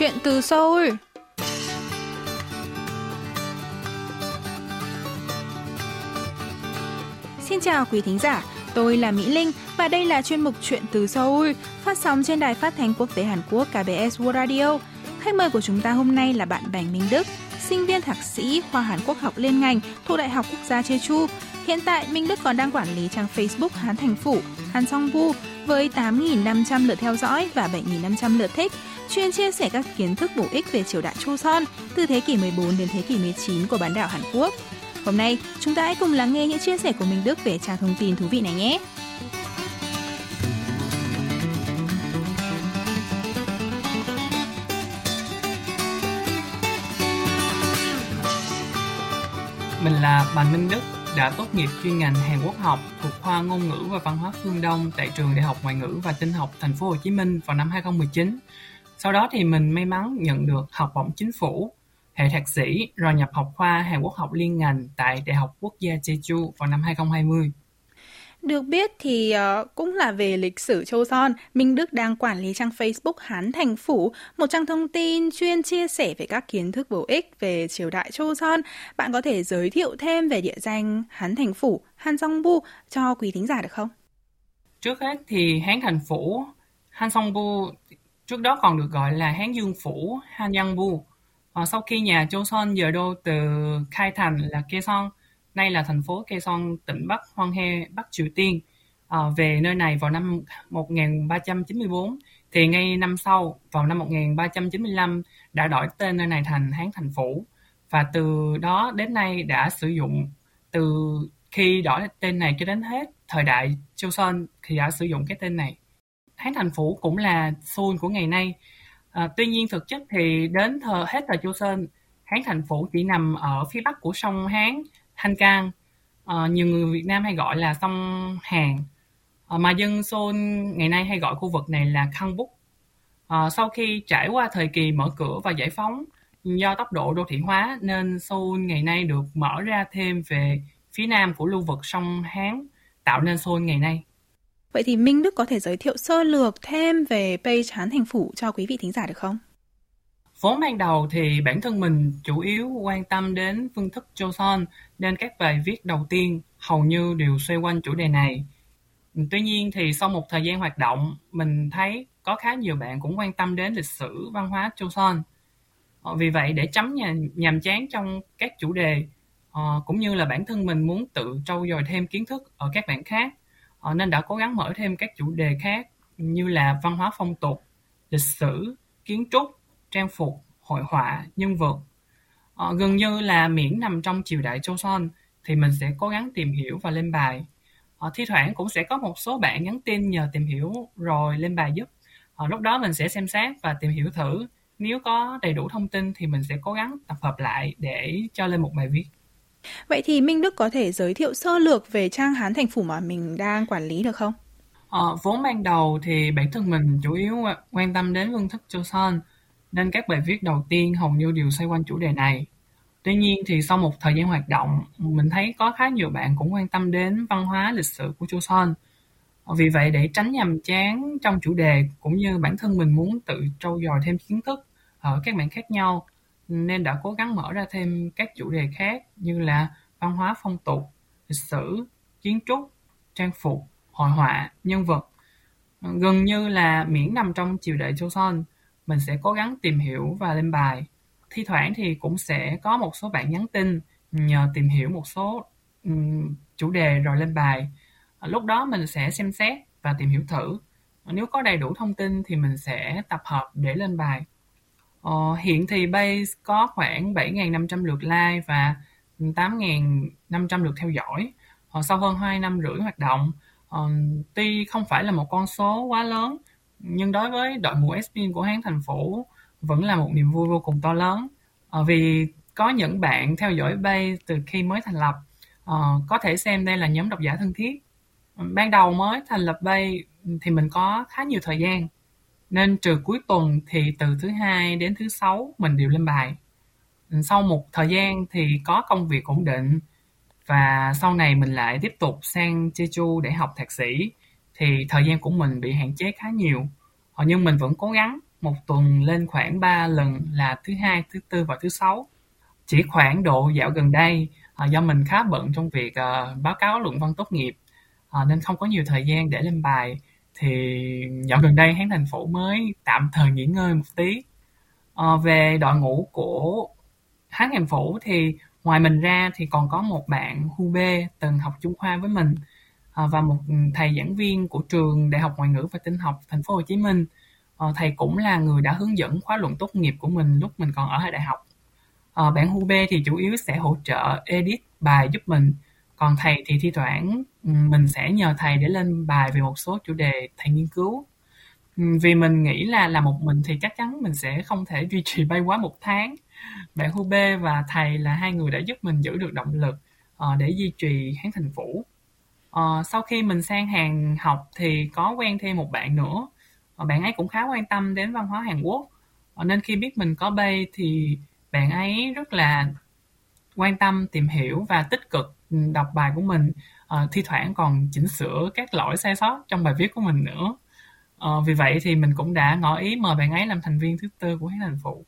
Chuyện từ Seoul Xin chào quý thính giả, tôi là Mỹ Linh và đây là chuyên mục Chuyện từ Seoul phát sóng trên đài phát thanh quốc tế Hàn Quốc KBS World Radio. Khách mời của chúng ta hôm nay là bạn Bành Minh Đức, sinh viên thạc sĩ khoa Hàn Quốc học liên ngành thuộc Đại học Quốc gia Jeju. Hiện tại, Minh Đức còn đang quản lý trang Facebook Hán Thành Phủ, Hàn Song Vu với 8.500 lượt theo dõi và 7.500 lượt thích, chuyên chia sẻ các kiến thức bổ ích về triều đại Choson từ thế kỷ 14 đến thế kỷ 19 của bán đảo Hàn Quốc. Hôm nay, chúng ta hãy cùng lắng nghe những chia sẻ của Minh Đức về trang thông tin thú vị này nhé. Mình là Bành Minh Đức, đã tốt nghiệp chuyên ngành Hàn Quốc học thuộc khoa ngôn ngữ và văn hóa phương Đông tại trường Đại học Ngoại ngữ và Tin học Thành phố Hồ Chí Minh vào năm 2019. Sau đó thì mình may mắn nhận được học bổng chính phủ, hệ thạc sĩ rồi nhập học khoa Hàn Quốc học liên ngành tại Đại học Quốc gia Jeju vào năm 2020. Được biết thì uh, cũng là về lịch sử Châu Son, Minh Đức đang quản lý trang Facebook Hán Thành Phủ, một trang thông tin chuyên chia sẻ về các kiến thức bổ ích về triều đại Châu Son. Bạn có thể giới thiệu thêm về địa danh Hán Thành Phủ, Han Song Bu cho quý thính giả được không? Trước hết thì Hán Thành Phủ, Han Song Bu trước đó còn được gọi là Hán Dương Phủ, Hanyangbu. À, ờ, sau khi nhà Joseon Son dời đô từ khai thành là Kaesong, nay là thành phố Kaesong, tỉnh Bắc Hoang He, Bắc Triều Tiên, à, về nơi này vào năm 1394, thì ngay năm sau, vào năm 1395, đã đổi tên nơi này thành Hán Thành Phủ. Và từ đó đến nay đã sử dụng, từ khi đổi tên này cho đến hết thời đại Joseon thì đã sử dụng cái tên này. Hán Thành Phủ cũng là Seoul của ngày nay. À, tuy nhiên thực chất thì đến thờ, hết thời Joseon, Hán Thành Phủ chỉ nằm ở phía bắc của sông Hán Thanh Cang, à, nhiều người Việt Nam hay gọi là sông Hàn, À, mà dân Seoul ngày nay hay gọi khu vực này là Kangbuk. À, sau khi trải qua thời kỳ mở cửa và giải phóng, do tốc độ đô thị hóa nên Seoul ngày nay được mở ra thêm về phía nam của lưu vực sông Hán, tạo nên Seoul ngày nay. Vậy thì Minh Đức có thể giới thiệu sơ lược thêm về page Hán Thành Phủ cho quý vị thính giả được không? Vốn ban đầu thì bản thân mình chủ yếu quan tâm đến phương thức Joseon nên các bài viết đầu tiên hầu như đều xoay quanh chủ đề này. Tuy nhiên thì sau một thời gian hoạt động, mình thấy có khá nhiều bạn cũng quan tâm đến lịch sử văn hóa Joseon. Ờ, vì vậy để chấm nhàm, nhàm chán trong các chủ đề ờ, cũng như là bản thân mình muốn tự trau dồi thêm kiến thức ở các bạn khác ờ, nên đã cố gắng mở thêm các chủ đề khác như là văn hóa phong tục, lịch sử, kiến trúc trang phục, hội họa, nhân vật. Ờ, gần như là miễn nằm trong triều đại Joseon thì mình sẽ cố gắng tìm hiểu và lên bài. Ờ, thi thoảng cũng sẽ có một số bạn nhắn tin nhờ tìm hiểu rồi lên bài giúp. Ờ, lúc đó mình sẽ xem xét và tìm hiểu thử. Nếu có đầy đủ thông tin thì mình sẽ cố gắng tập hợp lại để cho lên một bài viết. Vậy thì Minh Đức có thể giới thiệu sơ lược về trang Hán Thành Phủ mà mình đang quản lý được không? Ờ, vốn ban đầu thì bản thân mình chủ yếu quan tâm đến vương thức Joseon nên các bài viết đầu tiên hầu như đều xoay quanh chủ đề này. Tuy nhiên thì sau một thời gian hoạt động, mình thấy có khá nhiều bạn cũng quan tâm đến văn hóa lịch sử của Joseon. Ờ, vì vậy để tránh nhàm chán trong chủ đề cũng như bản thân mình muốn tự trau dồi thêm kiến thức ở các mảng khác nhau nên đã cố gắng mở ra thêm các chủ đề khác như là văn hóa phong tục, lịch sử, kiến trúc, trang phục, hội họa, nhân vật. Gần như là miễn nằm trong triều đại Joseon mình sẽ cố gắng tìm hiểu và lên bài. Thi thoảng thì cũng sẽ có một số bạn nhắn tin nhờ tìm hiểu một số um, chủ đề rồi lên bài. Lúc đó mình sẽ xem xét và tìm hiểu thử. Nếu có đầy đủ thông tin thì mình sẽ tập hợp để lên bài. Ờ, hiện thì base có khoảng 7.500 lượt like và 8.500 lượt theo dõi. Ờ, sau hơn 2 năm rưỡi hoạt động, ờ, tuy không phải là một con số quá lớn nhưng đối với đội ngũ admin của hãng thành phố vẫn là một niềm vui vô cùng to lớn. Ờ, vì có những bạn theo dõi bay từ khi mới thành lập ờ, có thể xem đây là nhóm độc giả thân thiết. Ban đầu mới thành lập bay thì mình có khá nhiều thời gian nên trừ cuối tuần thì từ thứ hai đến thứ sáu mình đều lên bài. Sau một thời gian thì có công việc ổn định và sau này mình lại tiếp tục sang Jeju để học thạc sĩ thì thời gian của mình bị hạn chế khá nhiều. Ờ, nhưng mình vẫn cố gắng. Một tuần lên khoảng 3 lần là thứ hai, thứ tư và thứ sáu. Chỉ khoảng độ dạo gần đây ờ, do mình khá bận trong việc ờ, báo cáo luận văn tốt nghiệp. Ờ, nên không có nhiều thời gian để lên bài thì dạo gần đây Hán Thành Phủ mới tạm thời nghỉ ngơi một tí. À, về đội ngũ của Hán Thành Phủ thì ngoài mình ra thì còn có một bạn Hubê từng học Trung Khoa với mình à, và một thầy giảng viên của trường Đại học Ngoại ngữ và Tin học Thành phố Hồ Chí Minh. À, thầy cũng là người đã hướng dẫn khóa luận tốt nghiệp của mình lúc mình còn ở đại học. À, bạn Hubê thì chủ yếu sẽ hỗ trợ edit bài giúp mình còn thầy thì thi thoảng ừ, mình sẽ nhờ thầy để lên bài về một số chủ đề thầy nghiên cứu. Ừ, vì mình nghĩ là là một mình thì chắc chắn mình sẽ không thể duy trì bay quá một tháng. Bạn Hu b và thầy là hai người đã giúp mình giữ được động lực uh, để duy trì hán thành phủ uh, ờ, sau khi mình sang Hàn học thì có quen thêm một bạn nữa. Uh, bạn ấy cũng khá quan tâm đến văn hóa Hàn Quốc. Uh, nên khi biết mình có bay thì bạn ấy rất là quan tâm tìm hiểu và tích cực đọc bài của mình uh, thi thoảng còn chỉnh sửa các lỗi sai sót trong bài viết của mình nữa uh, vì vậy thì mình cũng đã ngỏ ý mời bạn ấy làm thành viên thứ tư của Hán Thành Phụ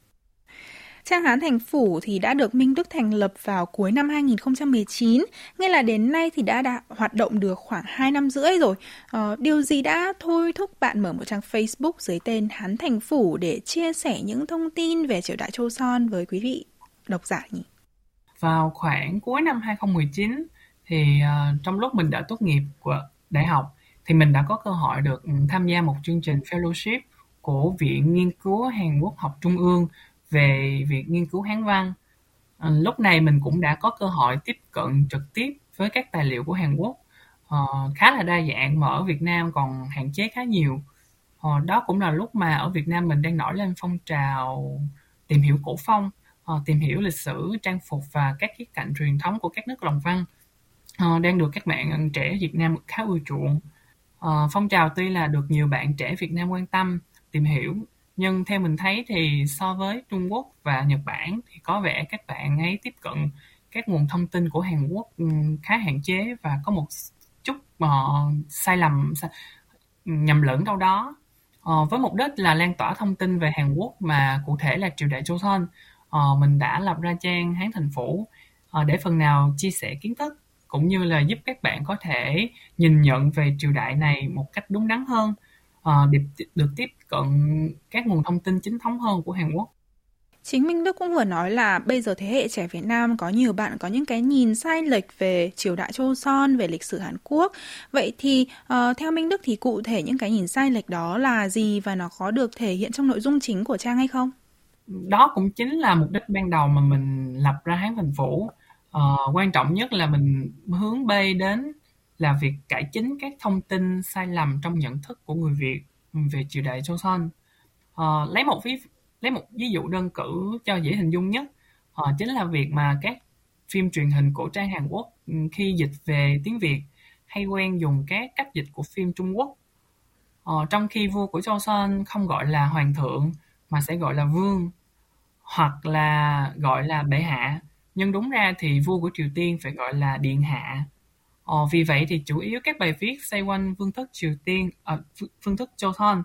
Trang Hán Thành Phủ thì đã được Minh Đức thành lập vào cuối năm 2019, nghĩa là đến nay thì đã, đã hoạt động được khoảng 2 năm rưỡi rồi. Ờ, điều gì đã thôi thúc bạn mở một trang Facebook dưới tên Hán Thành Phủ để chia sẻ những thông tin về triều đại Châu Son với quý vị độc giả nhỉ? Vào khoảng cuối năm 2019 thì uh, trong lúc mình đã tốt nghiệp của đại học thì mình đã có cơ hội được ừ, tham gia một chương trình fellowship của Viện Nghiên cứu Hàn Quốc học Trung ương về việc nghiên cứu Hán văn. Ờ, lúc này mình cũng đã có cơ hội tiếp cận trực tiếp với các tài liệu của Hàn Quốc ờ, khá là đa dạng mà ở Việt Nam còn hạn chế khá nhiều. Đó cũng là lúc mà ở Việt Nam mình đang nổi lên phong trào tìm hiểu cổ phong uh, tìm hiểu lịch sử, trang phục và các khía cạnh truyền thống của các nước đồng văn uh, đang được các bạn trẻ Việt Nam khá ưa chuộng. Uh, phong trào tuy là được nhiều bạn trẻ Việt Nam quan tâm, tìm hiểu, nhưng theo mình thấy thì so với Trung Quốc và Nhật Bản thì có vẻ các bạn ấy tiếp cận các nguồn thông tin của Hàn Quốc ừ, khá hạn chế và có một chút uh, sai lầm nhầm lẫn đâu đó uh, với mục đích là lan tỏa thông tin về Hàn Quốc mà cụ thể là triều đại Joseon uh, mình đã lập ra trang Hán Thành Phủ uh, để phần nào chia sẻ kiến thức cũng như là giúp các bạn có thể nhìn nhận về triều đại này một cách đúng đắn hơn uh, được tiếp cận các nguồn thông tin chính thống hơn của Hàn Quốc. Chính Minh Đức cũng vừa nói là bây giờ thế hệ trẻ Việt Nam có nhiều bạn có những cái nhìn sai lệch về triều đại Châu Son, về lịch sử Hàn Quốc. Vậy thì uh, theo Minh Đức thì cụ thể những cái nhìn sai lệch đó là gì và nó có được thể hiện trong nội dung chính của trang hay không? Đó cũng chính là mục đích ban đầu mà mình lập ra hán thành phủ ờ, quan trọng nhất là mình hướng bay đến là việc cải chính các thông tin sai lầm trong nhận thức của người Việt về triều đại Joseon. Ờ, lấy một ví lấy một ví dụ đơn cử cho dễ hình dung nhất ờ, chính là việc mà các phim truyền hình cổ trang Hàn Quốc ừ, khi dịch về tiếng Việt hay quen dùng các cách dịch của phim Trung Quốc. Ờ, trong khi vua của Joseon không gọi là hoàng thượng mà sẽ gọi là vương hoặc là gọi là bệ hạ. Nhưng đúng ra thì vua của Triều Tiên phải gọi là điện hạ. Ờ, vì vậy thì chủ yếu các bài viết xoay quanh phương thức Triều Tiên à, phương thức Joseon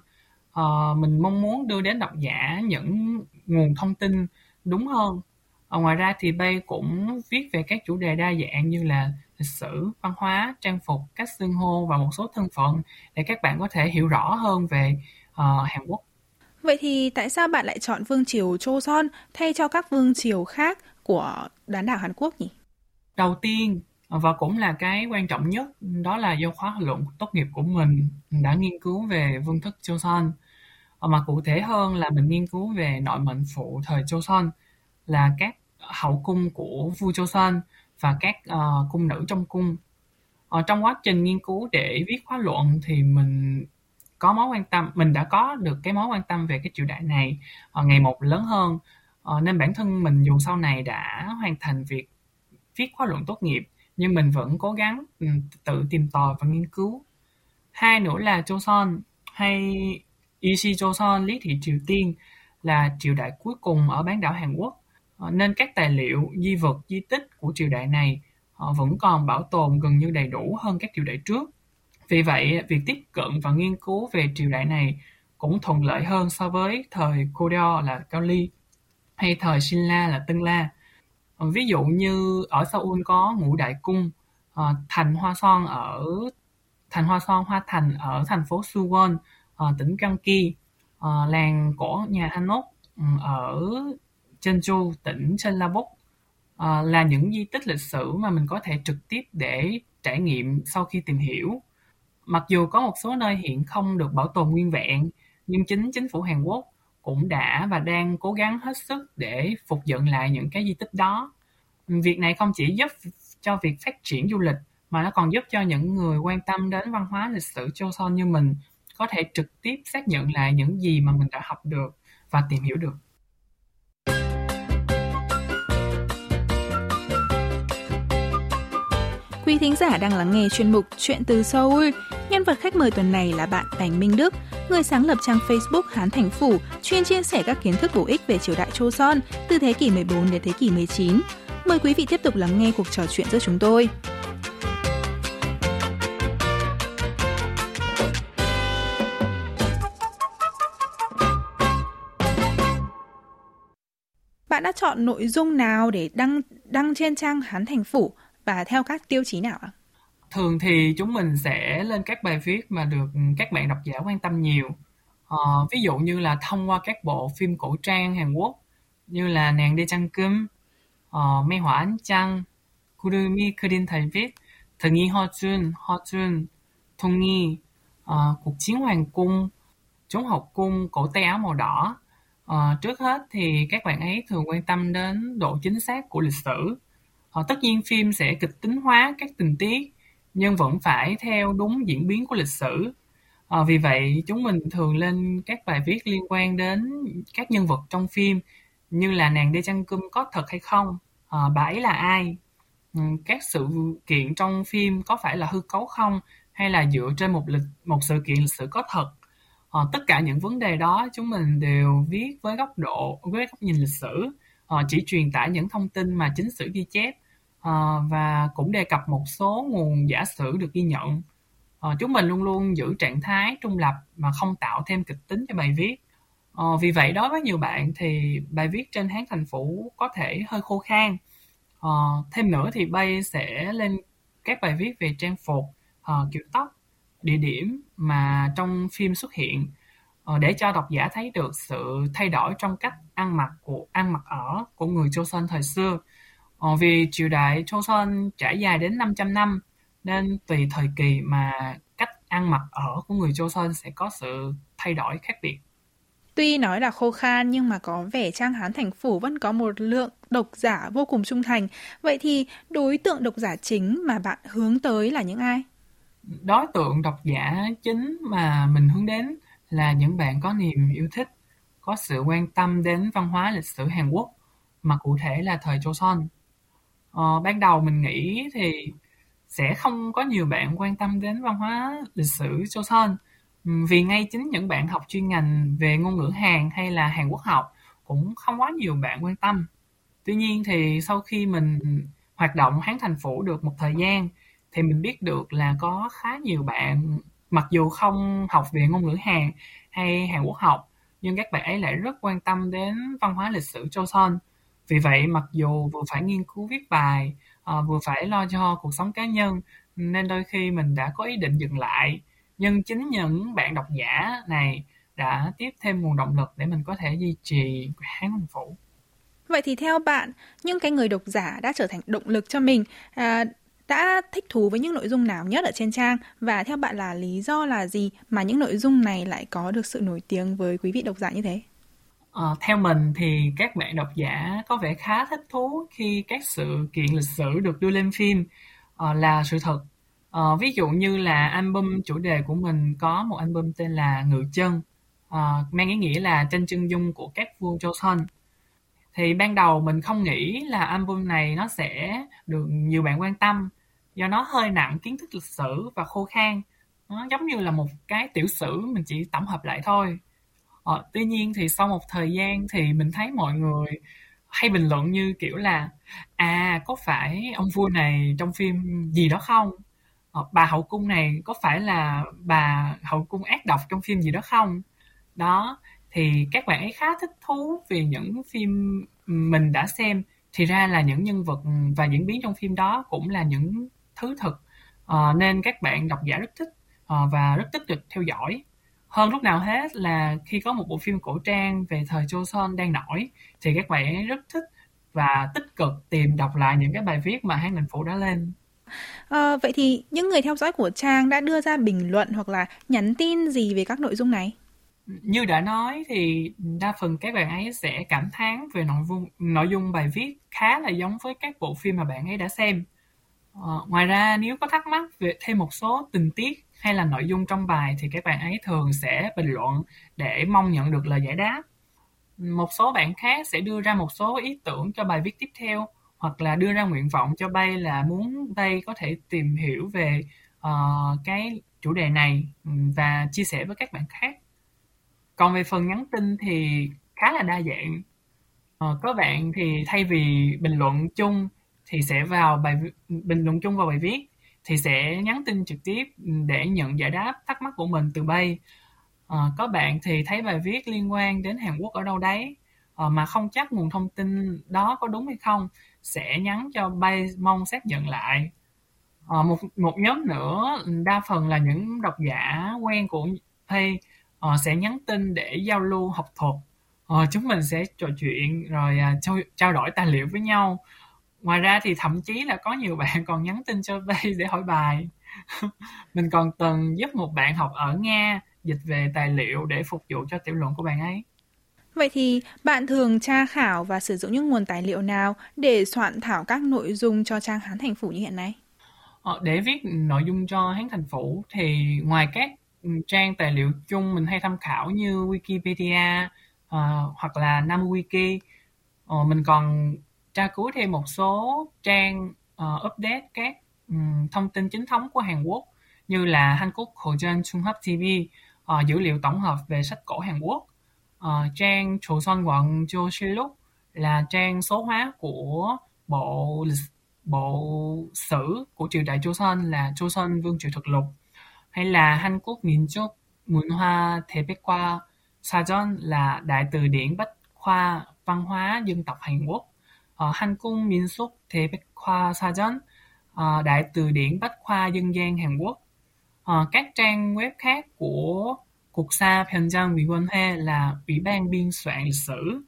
ờ, mình mong muốn đưa đến độc giả những nguồn thông tin đúng hơn. Ờ, ngoài ra thì Bay cũng viết về các chủ đề đa dạng như là lịch sử, văn hóa, trang phục, cách xưng hô và một số thân phận để các bạn có thể hiểu rõ hơn về uh, Hàn Quốc. Vậy thì tại sao bạn lại chọn vương triều Joseon thay cho các vương triều khác của bán đảo Hàn Quốc nhỉ? Đầu tiên và cũng là cái quan trọng nhất đó là do khóa luận tốt nghiệp của mình đã nghiên cứu về vương thức Joseon ờ, mà cụ thể hơn là mình nghiên cứu về nội mệnh phụ thời Joseon là các hậu cung của vua Joseon và các uh, cung nữ trong cung. Ở trong quá trình nghiên cứu để viết khóa luận thì mình có mối quan tâm mình đã có được cái mối quan tâm về cái triều đại này uh, ngày một lớn hơn. Uh, nên bản thân mình dù sau này đã hoàn thành việc viết khóa luận tốt nghiệp nhưng mình vẫn cố gắng ừ, tự tìm tòi và nghiên cứu. Hai nữa là Joseon hay Ishi Joseon lý thị Triều Tiên là triều đại cuối cùng ở bán đảo Hàn Quốc. Ờ, nên các tài liệu di vật di tích của triều đại này họ vẫn còn bảo tồn gần như đầy đủ hơn các triều đại trước vì vậy, việc tiếp cận và nghiên cứu về triều đại này cũng thuận lợi hơn so với thời Goryeo là Cao Ly hay thời Shinla là Tân La. Ví dụ như ở Seoul có Ngũ Đại Cung, à, thành Hoa Son ở thành Hoa Son Hoa Thành ở thành phố Suwon, à, tỉnh Gyeonggi, à, làng cổ nhà Hanok ừ, ở Jeonju, tỉnh Jeollabuk là những di tích lịch sử mà mình có thể trực tiếp để trải nghiệm sau khi tìm hiểu. Mặc dù có một số nơi hiện không được bảo tồn nguyên vẹn, nhưng chính chính phủ Hàn Quốc cũng đã và đang cố gắng hết sức để phục dựng lại những cái di tích đó. Việc này không chỉ giúp cho việc phát triển du lịch mà nó còn giúp cho những người quan tâm đến văn hóa lịch sử Joseon như mình có thể trực tiếp xác nhận lại những gì mà mình đã học được và tìm hiểu được. Quý thính giả đang lắng nghe chuyên mục Chuyện từ Seoul. Nhân vật khách mời tuần này là bạn Bành Minh Đức, người sáng lập trang Facebook Hán Thành Phủ, chuyên chia sẻ các kiến thức bổ ích về triều đại Joseon từ thế kỷ 14 đến thế kỷ 19. Mời quý vị tiếp tục lắng nghe cuộc trò chuyện giữa chúng tôi. Bạn đã chọn nội dung nào để đăng đăng trên trang Hán Thành Phủ và theo các tiêu chí nào ạ? Thường thì chúng mình sẽ lên các bài viết mà được các bạn độc giả quan tâm nhiều. À, ví dụ như là thông qua các bộ phim cổ trang Hàn Quốc như là Nàng đi chăn Cơm, uh, Mê Hỏa Ánh Trăng, Kurumi Kurin Thầy Viết, Thần nghi Ho Jun, Ho Jun, Thung Nghi, uh, Cuộc Chiến Hoàng Cung, Trốn học cung, Cổ tay áo màu đỏ. Uh, trước hết thì các bạn ấy thường quan tâm đến độ chính xác của lịch sử Ờ, tất nhiên phim sẽ kịch tính hóa các tình tiết nhưng vẫn phải theo đúng diễn biến của lịch sử. À, vì vậy chúng mình thường lên các bài viết liên quan đến các nhân vật trong phim như là nàng Đê Chăn Cung có thật hay không, à, bà ấy là ai, ừ, các sự kiện trong phim có phải là hư cấu không hay là dựa trên một lịch một sự kiện lịch sử có thật. À, tất cả những vấn đề đó chúng mình đều viết với góc độ với góc nhìn lịch sử, à, chỉ truyền tải những thông tin mà chính sử ghi chép Ờ, và cũng đề cập một số nguồn giả sử được ghi nhận. Ờ, chúng mình luôn luôn giữ trạng thái trung lập mà không tạo thêm kịch tính cho bài viết. Ờ, vì vậy đối với nhiều bạn thì bài viết trên Hán Thành Phủ có thể hơi khô khan. Ờ, thêm nữa thì Bay sẽ lên các bài viết về trang phục, uh, kiểu tóc, địa điểm mà trong phim xuất hiện uh, để cho độc giả thấy được sự thay đổi trong cách ăn mặc của ăn mặc ở của người Joseon thời xưa. Ờ, vì triều đại Joseon trải dài đến 500 năm nên tùy thời kỳ mà cách ăn mặc ở của người Joseon sẽ có sự thay đổi khác biệt. Tuy nói là khô khan nhưng mà có vẻ Trang Hán Thành Phủ vẫn có một lượng độc giả vô cùng trung thành. Vậy thì đối tượng độc giả chính mà bạn hướng tới là những ai? Đối tượng độc giả chính mà mình hướng đến là những bạn có niềm yêu thích, có sự quan tâm đến văn hóa lịch sử Hàn Quốc, mà cụ thể là thời Joseon. Ờ, ban đầu mình nghĩ thì sẽ không có nhiều bạn quan tâm đến văn hóa lịch sử Joseon ừ, vì ngay chính những bạn học chuyên ngành về ngôn ngữ Hàn hay là Hàn Quốc học cũng không quá nhiều bạn quan tâm. Tuy nhiên thì sau khi mình hoạt động Hán Thành Phủ được một thời gian thì mình biết được là có khá nhiều bạn mặc dù không học về ngôn ngữ Hàn hay Hàn Quốc học nhưng các bạn ấy lại rất quan tâm đến văn hóa lịch sử Joseon vì vậy, mặc dù vừa phải nghiên cứu viết bài, ờ, vừa phải lo cho cuộc sống cá nhân, nên đôi khi mình đã có ý định dừng lại. Nhưng chính những bạn độc giả này đã tiếp thêm nguồn động lực để mình có thể duy trì Hán Văn Phủ. Vậy thì theo bạn, những cái người độc giả đã trở thành động lực cho mình à, đã thích thú với những nội dung nào nhất ở trên trang và theo bạn là lý do là gì mà những nội dung này lại có được sự nổi tiếng với quý vị độc giả như thế? Ờ, theo mình thì các bạn độc giả có vẻ khá thích thú khi các sự kiện lịch sử được đưa lên phim ờ, là sự thật. Ờ, ví dụ như là album chủ đề của mình có một album tên là Ngự Chân, ờ, mang ý nghĩa là tranh chân dung của các vua Joseon. Thì ban đầu mình không nghĩ là album này nó sẽ được nhiều bạn quan tâm do nó hơi nặng kiến thức lịch sử và khô khan. Nó giống như là một cái tiểu sử mình chỉ tổng hợp lại thôi Ờ, tuy nhiên thì sau một thời gian thì mình thấy mọi người hay bình luận như kiểu là à có phải ông vua này trong phim gì đó không? Ờ, bà hậu cung này có phải là bà hậu cung ác độc trong phim gì đó không? Đó thì các bạn ấy khá thích thú vì những phim mình đã xem. Thì ra là những nhân vật và diễn biến trong phim đó cũng là những thứ thực. Ờ, nên các bạn độc giả rất thích ờ, và rất tích cực theo dõi hơn lúc nào hết là khi có một bộ phim cổ trang về thời Joseon đang nổi thì các bạn rất thích và tích cực tìm đọc lại những cái bài viết mà Hán Đình Phủ đã lên. À, vậy thì những người theo dõi của Trang đã đưa ra bình luận hoặc là nhắn tin gì về các nội dung này? Như đã nói thì đa phần các bạn ấy sẽ cảm thán về nội dung nội dung bài viết khá là giống với các bộ phim mà bạn ấy đã xem. À, ngoài ra nếu có thắc mắc về thêm một số tình tiết hay là nội dung trong bài thì các bạn ấy thường sẽ bình luận để mong nhận được lời giải đáp. Một số bạn khác sẽ đưa ra một số ý tưởng cho bài viết tiếp theo hoặc là đưa ra nguyện vọng cho Bay là muốn Bay có thể tìm hiểu về uh, cái chủ đề này và chia sẻ với các bạn khác. Còn về phần nhắn tin thì khá là đa dạng. Uh, có bạn thì thay vì bình luận chung thì sẽ vào bài bình luận chung vào bài viết thì sẽ nhắn tin trực tiếp ừ, để nhận giải đáp thắc mắc của mình từ Bay. À, có bạn thì thấy bài viết liên quan đến Hàn Quốc ở đâu đấy à, mà không chắc nguồn thông tin đó có đúng hay không sẽ nhắn cho Bay mong xác nhận lại. À, một một nhóm nữa ừ, đa phần là những độc giả quen của Pay à, sẽ nhắn tin để giao lưu học thuật. À, chúng mình sẽ trò chuyện rồi à, trao, trao đổi tài liệu với nhau ngoài ra thì thậm chí là có nhiều bạn còn nhắn tin cho Bay để hỏi bài mình còn từng giúp một bạn học ở Nga dịch về tài liệu để phục vụ cho tiểu luận của bạn ấy Vậy thì bạn thường tra khảo và sử dụng những nguồn tài liệu nào để soạn thảo các nội dung cho trang Hán Thành Phủ như hiện nay? Ờ, để viết nội dung cho Hán Thành Phủ thì ngoài các trang tài liệu chung mình hay tham khảo như Wikipedia uh, hoặc là NamuWiki, uh, mình còn tra cứu thêm một số trang uh, update các um, thông tin chính thống của Hàn Quốc như là Hankook Hojeon Trung Hấp TV, uh, ờ, dữ liệu tổng hợp về sách cổ Hàn Quốc, uh, trang Son Quận Joshiluk là trang số hóa của bộ bộ sử của triều đại Joseon là Joseon Vương triều thực lục hay là Hàn Quốc Minjo Moonho Thepeqa Sajon là đại từ điển bách khoa văn hóa dân tộc Hàn Quốc. uh, Han국 민속 대백과사전, uh, Đại từ điển Bách khoa dân gian Hàn Quốc. Uh, các trang web khác của Cục Sa Pyeongjang Wiwonhe là Ủy ban biên soạn lịch sử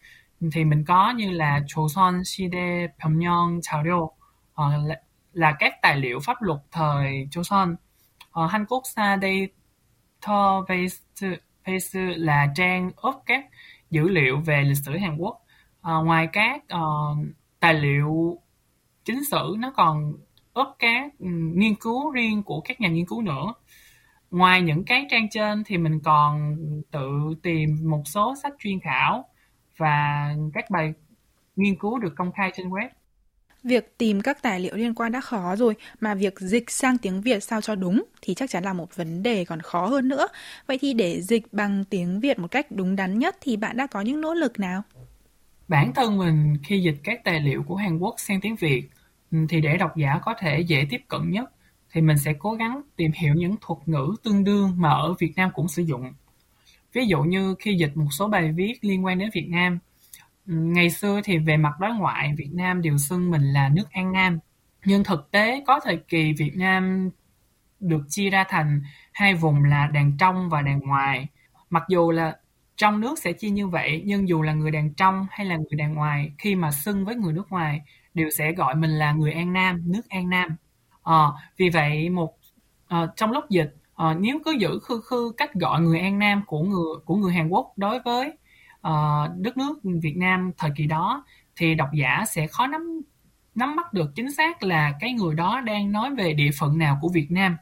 thì mình có như là Choson Shide Pyongyang Chaoryo uh, là, là các tài liệu pháp luật thời Joseon. Uh, Han국 Sa Database Base là trang ốp các dữ liệu về lịch sử Hàn Quốc. Uh, ngoài các uh, tài liệu chính sử nó còn ốp các ừ, nghiên cứu riêng của các nhà nghiên cứu nữa ngoài những cái trang trên thì mình còn tự tìm một số sách chuyên khảo và các bài nghiên cứu được công khai trên web Việc tìm các tài liệu liên quan đã khó rồi, mà việc dịch sang tiếng Việt sao cho đúng thì chắc chắn là một vấn đề còn khó hơn nữa. Vậy thì để dịch bằng tiếng Việt một cách đúng đắn nhất thì bạn đã có những nỗ lực nào? Bản thân mình khi dịch các tài liệu của Hàn Quốc sang tiếng Việt ừ, thì để độc giả có thể dễ tiếp cận nhất thì mình sẽ cố gắng tìm hiểu những thuật ngữ tương đương mà ở Việt Nam cũng sử dụng. Ví dụ như khi dịch một số bài viết liên quan đến Việt Nam, ừ, ngày xưa thì về mặt đối ngoại Việt Nam đều xưng mình là nước An Nam. Nhưng thực tế có thời kỳ Việt Nam được chia ra thành hai vùng là đàn trong và đàn ngoài. Mặc dù là trong nước sẽ chia như vậy, nhưng dù là người đàn trong hay là người đàn ngoài, khi mà xưng với người nước ngoài đều sẽ gọi mình là người An Nam, nước An Nam. à, vì vậy một à, trong lúc dịch à, nếu cứ giữ khư khư cách gọi người An Nam của người của người Hàn Quốc đối với à, đất nước Việt Nam thời kỳ đó thì độc giả sẽ khó nắm nắm bắt được chính xác là cái người đó đang nói về địa phận nào của Việt Nam.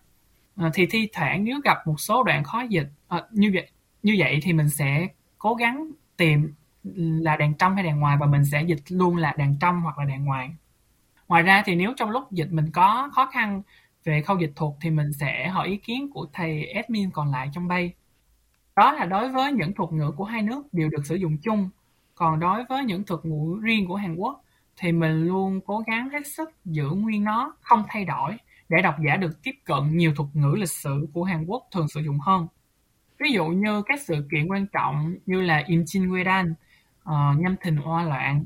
à, thì thi thoảng nếu gặp một số đoạn khó dịch à, như vậy như vậy thì mình sẽ cố gắng tìm là đàn trong hay đàn ngoài và mình sẽ dịch luôn là đàn trong hoặc là đàn ngoài. Ngoài ra thì nếu trong lúc dịch mình có khó khăn về khâu dịch thuật thì mình sẽ hỏi ý kiến của thầy admin còn lại trong bay đó là đối với những thuật ngữ của hai nước đều được sử dụng chung. Còn đối với những thuật ngữ riêng của Hàn Quốc thì mình luôn cố gắng hết sức giữ nguyên nó, không thay đổi, để độc giả được tiếp cận nhiều thuật ngữ lịch sử của Hàn Quốc thường sử dụng hơn. Ví dụ như các sự kiện quan trọng như là Im Chin Wedan, uh, ờ, nhâm thìn oa loạn,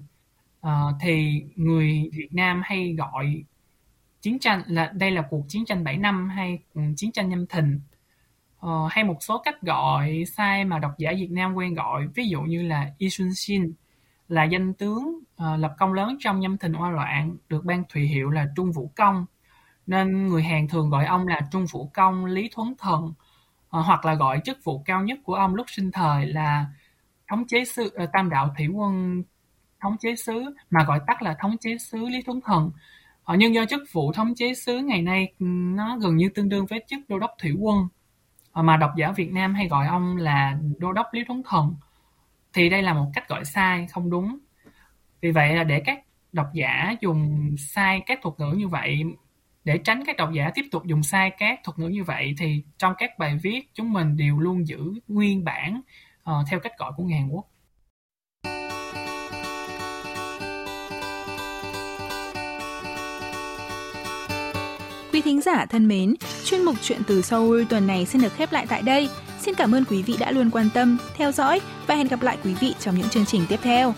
uh, thì người Việt Nam hay gọi chiến tranh là đây là cuộc chiến tranh 7 năm hay chiến tranh nhâm thìn. Uh, hay một số cách gọi sai mà độc giả Việt Nam quen gọi ví dụ như là Y Sun Shin là danh tướng uh, lập công lớn trong nhâm thìn oa loạn được ban thùy hiệu là Trung Vũ Công. Nên người Hàn thường gọi ông là Trung Vũ Công Lý Thuấn Thần uh, Ờ, hoặc là gọi chức vụ cao nhất của ông lúc sinh thời là thống chế sứ uh, Tam Đạo Thủy Quân thống chế sứ mà gọi tắt là thống chế sứ Lý tuấn Thần Ờ, nhưng do chức vụ thống chế sứ ngày nay ừ, nó gần như tương đương với chức đô đốc thủy quân. Ờ, mà độc giả Việt Nam hay gọi ông là đô đốc Lý Tuấn Thần thì đây là một cách gọi sai, không đúng. Vì vậy là để các độc giả dùng sai các thuật ngữ như vậy để tránh các độc giả tiếp tục dùng sai các thuật ngữ như vậy thì trong các bài viết chúng mình đều luôn giữ nguyên bản uh, theo cách gọi của người Hàn Quốc. Quý thính giả thân mến, chuyên mục chuyện từ Seoul tuần này xin được khép lại tại đây. Xin cảm ơn quý vị đã luôn quan tâm, theo dõi và hẹn gặp lại quý vị trong những chương trình tiếp theo.